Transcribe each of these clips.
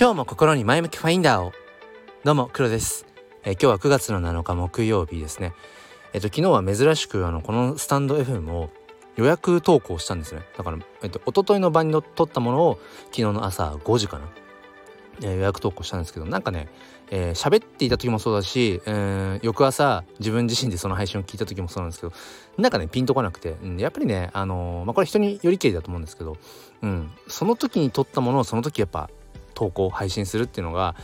今日も心に前向きファインダーを。どうも黒です、えー、今日は9月の7日木曜日ですね。えっ、と昨日は珍しくあのこのスタンド FM を予約投稿したんですね。だからえっ、と一昨日の晩に撮ったものを昨日の朝5時かな、え、予約投稿したんですけどなんかねえー、喋っていた時もそうだし、えー、翌朝自分自身でその配信を聞いた時もそうなんですけどなんかねピンとこなくて、うん、やっぱりねあのー、まあ、これ人によりけりだと思うんですけど、うん、その時に撮ったものをその時やっぱ投稿配信するっていうのが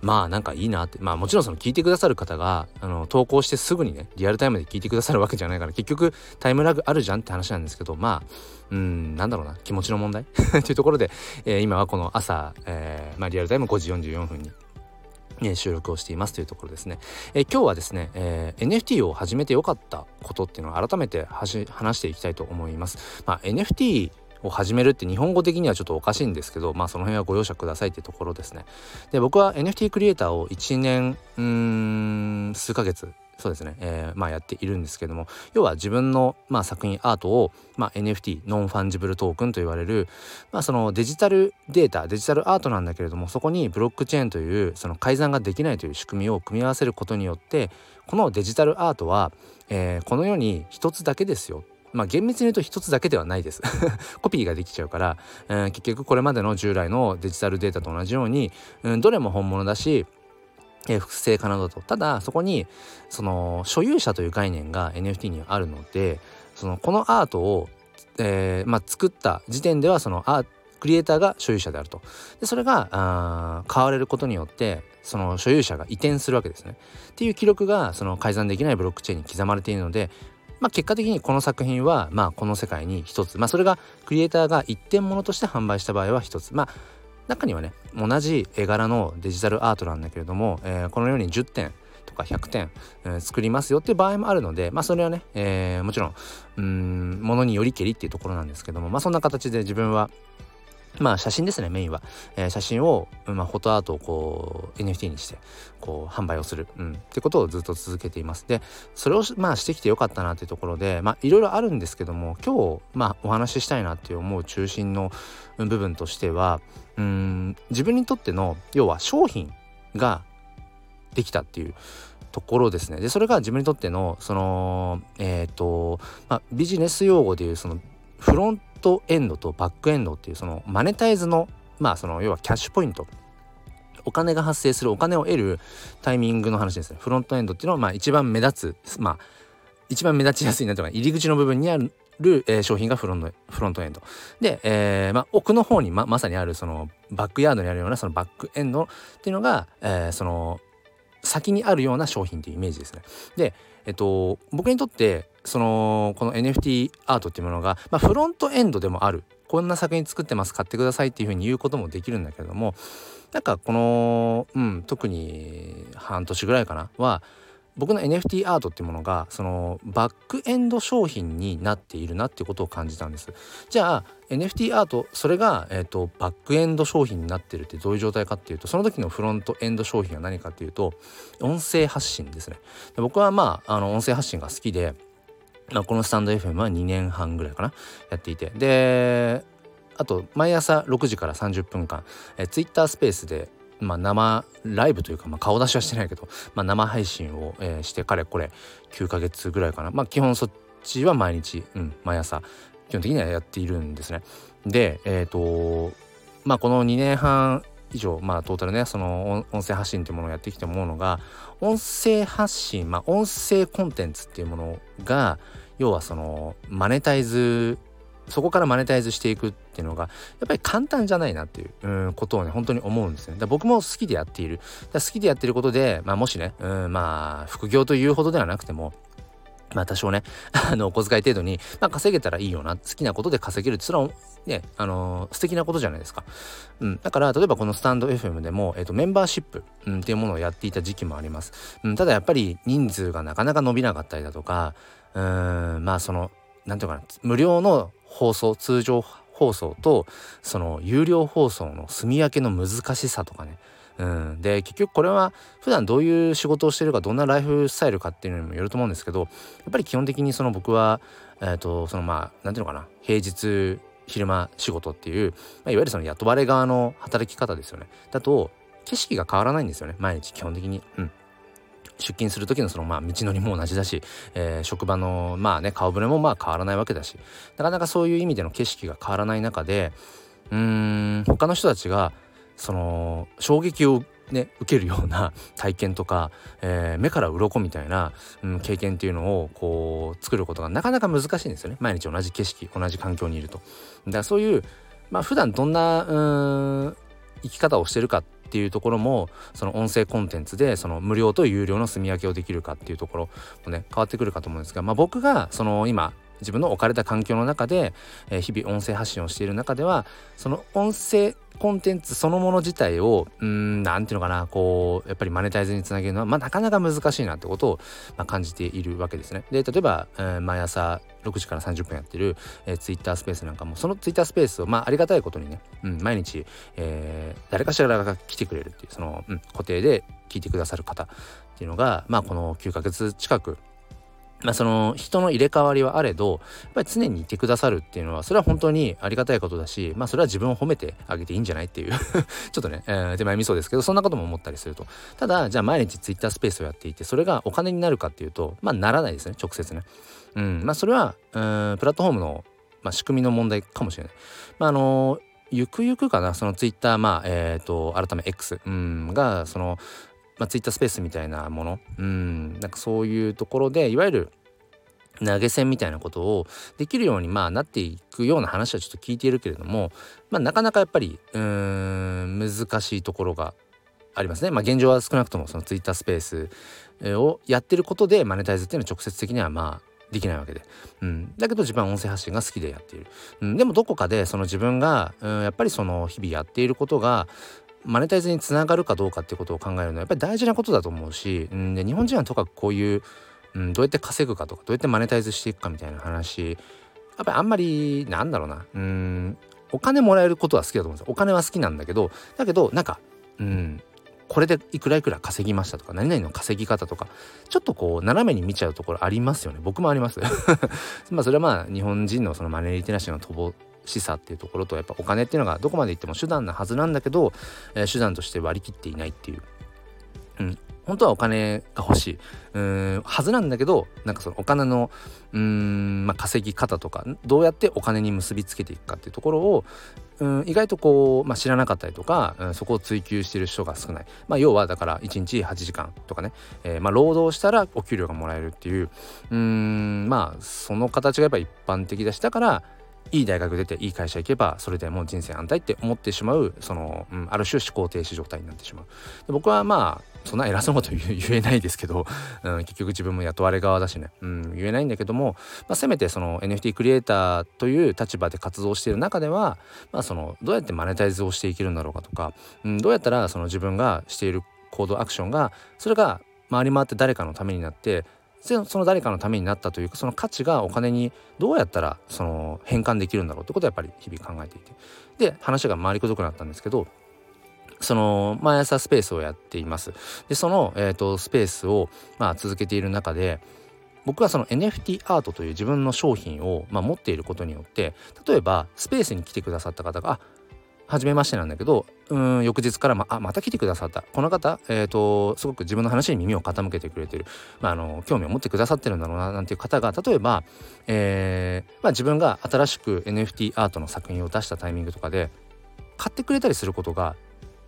まあなんかいいなってまあもちろんその聞いてくださる方があの投稿してすぐにねリアルタイムで聞いてくださるわけじゃないから結局タイムラグあるじゃんって話なんですけどまあうんなんだろうな気持ちの問題？というところで、えー、今はこの朝、えーまあ、リアルタイム5時44分にえ収録をしていますというところですね。え今日はですね、えー、NFT を始めてよかったことっていうのを改めて話していきたいと思います。まあ、NFT を始めるって日本語的にはちょっとおかしいんですけどまあその辺はご容赦くださいってところですね。で僕は NFT クリエイターを1年うん数ヶ月そうですね、えー、まあやっているんですけども要は自分の、まあ、作品アートを、まあ、NFT non-fungible token と言われる、まあ、そのデジタルデータデジタルアートなんだけれどもそこにブロックチェーンというその改ざんができないという仕組みを組み合わせることによってこのデジタルアートは、えー、この世に一つだけですよ。まあ厳密に言うと一つだけではないです。コピーができちゃうから、えー、結局これまでの従来のデジタルデータと同じように、うん、どれも本物だしえー、複製可能だと。ただそこにその所有者という概念が NFT にあるのでそのこのアートを、えーまあ、作った時点ではそのアクリエイターが所有者であると。でそれがあ買われることによってその所有者が移転するわけですね。っていう記録がその改ざんできないブロックチェーンに刻まれているのでまあ、結果的にこの作品は、まあ、この世界に一つ、まあ、それがクリエイターが一点物として販売した場合は一つ、まあ、中にはね同じ絵柄のデジタルアートなんだけれども、えー、このように10点とか100点、えー、作りますよっていう場合もあるのでまあそれはね、えー、もちろんうんものによりけりっていうところなんですけどもまあそんな形で自分はまあ写真ですねメインは、えー、写真を、まあ、フォトアートをこう NFT にしてこう販売をする、うん、ってことをずっと続けています。でそれをまあしてきてよかったなっていうところでまあいろいろあるんですけども今日まあお話ししたいなって思う中心の部分としてはうん自分にとっての要は商品ができたっていうところですね。でそれが自分にとってのそのえっ、ー、と、まあ、ビジネス用語でいうそのフロントエンドとバックエンドっていうそのマネタイズのまあその要はキャッシュポイント。お金が発生するお金を得るタイミングの話ですね。フロントエンドっていうのはまあ一番目立つまあ一番目立ちやすいなとか入り口の部分にあるえー、商品がフロントフロントエンド。で、えーまあ、奥の方にままさにあるそのバックヤードにあるようなそのバックエンドっていうのが、えー、その先にあるような商品っていうイメージですね。で、えっと、僕にとってそのこの NFT アートっていうものが、まあ、フロントエンドでもある。こんな作品作ってます買ってくださいっていうふうに言うこともできるんだけれどもなんかこの、うん、特に半年ぐらいかなは僕の NFT アートっていうものがそのバックエンド商品になっているなっていうことを感じたんです。じゃあ NFT アートそれが、えーと、バックエンド商品になってるってどういう状態かっていうとその時のフロントエンド商品は何かっていうと音声発信ですね。で僕はまああの音声発信が好きで、このスタンド FM は2年半ぐらいかなやっていてであと毎朝6時から30分間、え Twitter スペースでまあ、生ライブというか、まあ、顔出しはしてないけど、まあ、生配信を、えー、してかれこれ9ヶ月ぐらいかなまあ基本そっちは毎日、うん、毎朝基本的にはやっているんですね。でえっ、ー、とまあこの2年半以上まあトータルねその音声発信っていうものをやってきて思うのが音声発信まあ音声コンテンツっていうものが要はそのマネタイズそこからマネタイズしていくっていうのがやっぱり簡単じゃないなっていう、うん、ことをね本当に思うんですね。だ僕も好きでやっている。だ好きでやってることで、まあ、もしね、うん、まあ副業というほどではなくてもまあ多少ね、あの、お小遣い程度に、まあ稼げたらいいよな、好きなことで稼げるって、それはね、あのー、素敵なことじゃないですか。うん。だから、例えばこのスタンド FM でも、えっ、ー、と、メンバーシップ、うん、っていうものをやっていた時期もあります。うん、ただやっぱり人数がなかなか伸びなかったりだとか、うん、まあその、なんていうかな、無料の放送通常放送とその有料放送の住み分けの難しさとかねうん、で結局これは普段どういう仕事をしてるかどんなライフスタイルかっていうのにもよると思うんですけどやっぱり基本的にその僕はえっ、ー、とそのまあ何ていうのかな平日昼間仕事っていう、まあ、いわゆるその雇われ側の働き方ですよね。だと景色が変わらないんですよね毎日基本的に。うん。出勤する時のそのまあ道のりも同じだし、えー、職場のまあね顔ぶれもまあ変わらないわけだしなかなかそういう意味での景色が変わらない中でうーん他の人たちがその衝撃をね、受けるような 体験とか、えー、目から鱗みたいな、うん、経験っていうのをこう作ることがなかなか難しいんですよね毎日同じ景色同じ環境にいると。だからそういうまあ普段どんなうん生き方をしてるかっていうところもその音声コンテンツでその無料と有料の住み分けをできるかっていうところもね変わってくるかと思うんですが、まあ、僕がその今自分の置かれた環境の中で、えー、日々音声発信をしている中ではその音声コンテンツそのもの自体をうん何て言うのかなこうやっぱりマネタイズにつなげるのは、まあ、なかなか難しいなってことを、まあ、感じているわけですね。で例えば、えー、毎朝6時から30分やってる、えー、ツイッタースペースなんかもそのツイッタースペースをまあありがたいことにね、うん、毎日、えー、誰かしらが来てくれるっていうその、うん、固定で聞いてくださる方っていうのがまあこの9ヶ月近くまあ、その人の入れ替わりはあれどやっぱり常にいてくださるっていうのはそれは本当にありがたいことだしまあそれは自分を褒めてあげていいんじゃないっていう。ちょっとね、えー、手前味噌ですけどそんなことも思ったりすると。ただじゃあ毎日ツイッタースペースをやっていてそれがお金になるかっていうとまあならないですね直接ね。うんまあそれはうんプラットフォームの、まあ、仕組みの問題かもしれない。まああのーゆくゆくかなそのツイッターまあえっ、ー、と改め X、うん、がそのまあ、ツイッタースペースみたいなもの。うん。なんかそういうところでいわゆる投げ銭みたいなことをできるようにまあなっていくような話はちょっと聞いているけれども、まあ、なかなかやっぱりうん難しいところがありますね。まあ、現状は少なくともそのツイッタースペースをやってることでマネタイズっていうのは直接的にはまあできないわけで、うん、だけど自分は音声発信が好きでやっている、うん、でもどこかでその自分が、うん、やっぱりその日々やっていることがマネタイズにつながるかどうかっていうことを考えるのはやっぱり大事なことだと思うし、うん、で日本人はとかくこういう、うん、どうやって稼ぐかとかどうやってマネタイズしていくかみたいな話やっぱりあんまりなんだろうなうんお金もらえることは好きだと思うんですよ。お金は好きなんだけどだけどなんかうんこれでいくらいくら稼ぎましたとか何々の稼ぎ方とかちょっとこう斜めに見ちゃうところありますよね。僕もあります。まあそれはまあ日本人のそのマネーリテラシーの乏しさっていうところとやっぱお金っていうのがどこまでいっても手段なはずなんだけど、えー、手段として割り切っていないっていう、うん、本当はお金が欲しい。うん。はずなんだけどなんかそのお金のうん、まあ、稼ぎ方とかどうやってお金に結びつけていくかっていうところをうん意外とこう、まあ、知らなかったりとか、うん、そこを追求してる人が少ない、まあ、要はだから1日8時間とかね、えー、まあ、労働したらお給料がもらえるっていう。うん。まあその形がやっぱ一般的だしだからいい大学出ていい会社行けばそれでもう人生安泰って思ってしまうその、うん、ある種思考停止状態になってしまう。で僕はまあそんな偉そうなこと言えないですけど、うん、結局自分も雇われ側だしね、うん、言えないんだけども、まあ、せめてその NFT クリエイターという立場で活動している中では、まあ、そのどうやってマネタイズをしていけるんだろうかとか、うん、どうやったらその自分がしている行動アクションがそれが回り回って誰かのためになってその誰かのためになったというかその価値がお金にどうやったらその変換できるんだろうってことはやっぱり日々考えていて。で話が回りくどくなったんですけどその毎朝スペースをやっています。でその、えーと、スペースを、まあ、続けている中で僕はその NFT アートという自分の商品を、まあ、持っていることによって例えばスペースに来てくださった方があ初めましてなんだけどうん翌日からまあまた来てくださった。この方、えーと、すごく自分の話に耳を傾けてくれてる、まあ、あの興味を持ってくださってるんだろうななんていう方が例えば、えーまあ、自分が新しく NFT アートの作品を出したタイミングとかで買ってくれたりすることが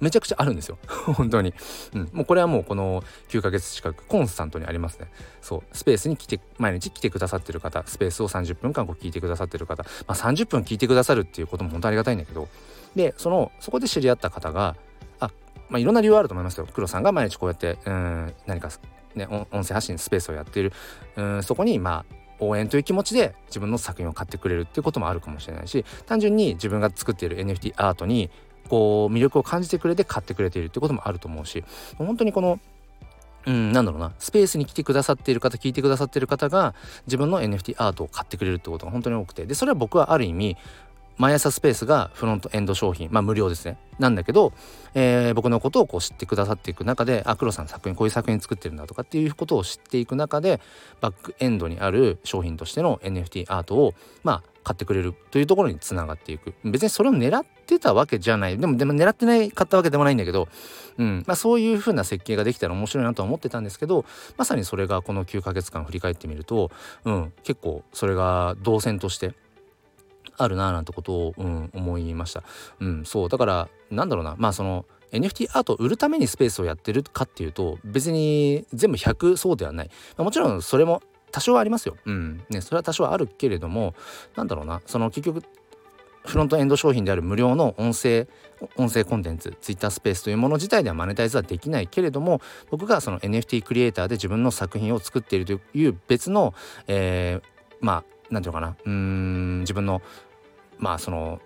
めちゃくちゃあるんですよ。本当に、うん、もうこれはもうこの9ヶ月近くコンスタントにありますね。そう。スペースに来て毎日来てくださってる方スペースを30分間こう聞いてくださってる方、まあ、30分聞いてくださるっていうことも本当ありがたいんだけどでそのそこで知り合った方があ、まあ、いろんな理由あると思いますよ。黒さんが毎日こうやってうん何かね音声発信スペースをやっている。うんそこにまあ応援という気持ちで自分の作品を買ってくれるっていうこともあるかもしれないし単純に自分が作っている NFT アートにこう魅力を感じてくれて買ってくれているってこともあると思うし本当にこのうん、なんだろうなスペースに来てくださっている方聞いてくださっている方が自分の NFT アートを買ってくれるってことが本当に多くてでそれは僕はある意味毎朝スペースがフロントエンド商品。まあ無料ですね。なんだけど、えー、僕のことをこう知ってくださっていく中であ黒さん作品こういう作品作ってるんだとかっていうことを知っていく中でバックエンドにある商品としての NFT アートをまあ買ってくれるというところにつながっていく。別にそれを狙ってたわけじゃない。でもでも狙ってない買ったわけでもないんだけど、うん。まあ、そういう風な設計ができたら面白いなとは思ってたんですけどまさにそれがこの9ヶ月間振り返ってみると、うん、結構それが動線としてあるなあなんてことを、うん、思いました。うん、そう。だからなんだろうな。まあその NFT アートを売るためにスペースをやってるかっていうと別に全部100そうではない、もちろんそれも多少はありますよ。うん。ね、それは多少はあるけれどもなんだろうな。その結局フロントエンド商品である無料の音声音声コンテンツ Twitter スペースというもの自体ではマネタイズはできないけれども僕がその NFT クリエイターで自分の作品を作っているという別の、えー、まあ何て言うのかな？うん自分のまあその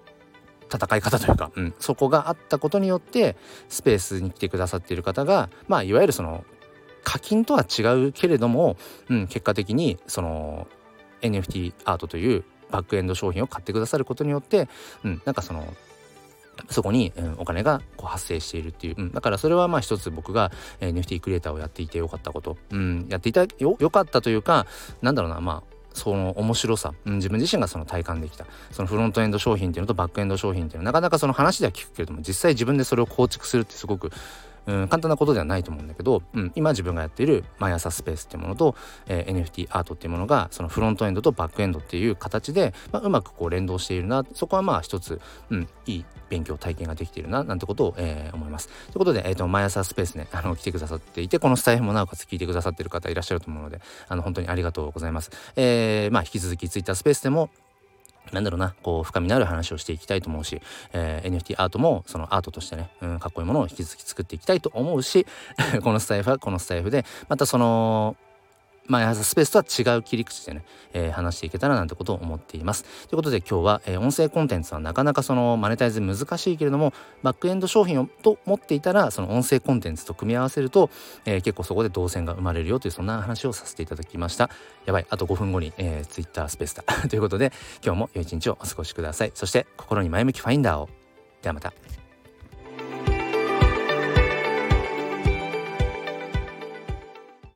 戦い方というか、うん、そこがあったことによってスペースに来てくださっている方がまあいわゆるその課金とは違うけれども、うん、結果的にその NFT アートというバックエンド商品を買ってくださることによって、うん、なんかそのそこに、うん、お金がこう発生しているっていう、うん、だからそれはまあ一つ僕が、NFT クリエイターをやっていてよかったこと、うん、やっていたよよかったというかなんだろうなまあその面白さ、うん、自分自身がその体感できた。そのフロントエンド商品っていうのとバックエンド商品っていうの。はなかなかその話では聞くけれども実際自分でそれを構築するってすごくうん、簡単なことではないと思うんだけど、うん、今自分がやっている毎朝スペースっていうものと、えー、NFT アートっていうものがそのフロントエンドとバックエンドっていう形で、まあ、うまくこう連動しているなそこはまあ一つ、うん、いい勉強体験ができているななんてことを、えー、思います。ということで、えーと、毎朝スペースねあの来てくださっていてこのスタイフもなおかつ聞いてくださってる方いらっしゃると思うのであの本当にありがとうございます。えー、まあ引き続き Twitter スペースでもなんだろうな、こう、深みのある話をしていきたいと思うし、えー、NFT アートも、そのアートとしてね、うん、かっこいいものを引き続き作っていきたいと思うし、このスタイフはこのスタイフで、またその、まあ、スペースとは違う切り口でね、えー、話していけたらなんてことを思っています。ということで今日は、えー、音声コンテンツはなかなかそのマネタイズ難しいけれども、バックエンド商品をと持っていたら、その音声コンテンツと組み合わせると、えー、結構そこで動線が生まれるよというそんな話をさせていただきました。やばい、あと5分後に、えー、Twitter スペースだ。ということで、今日も良い一日をお過ごしください。そして、心に前向きファインダーを。ではまた。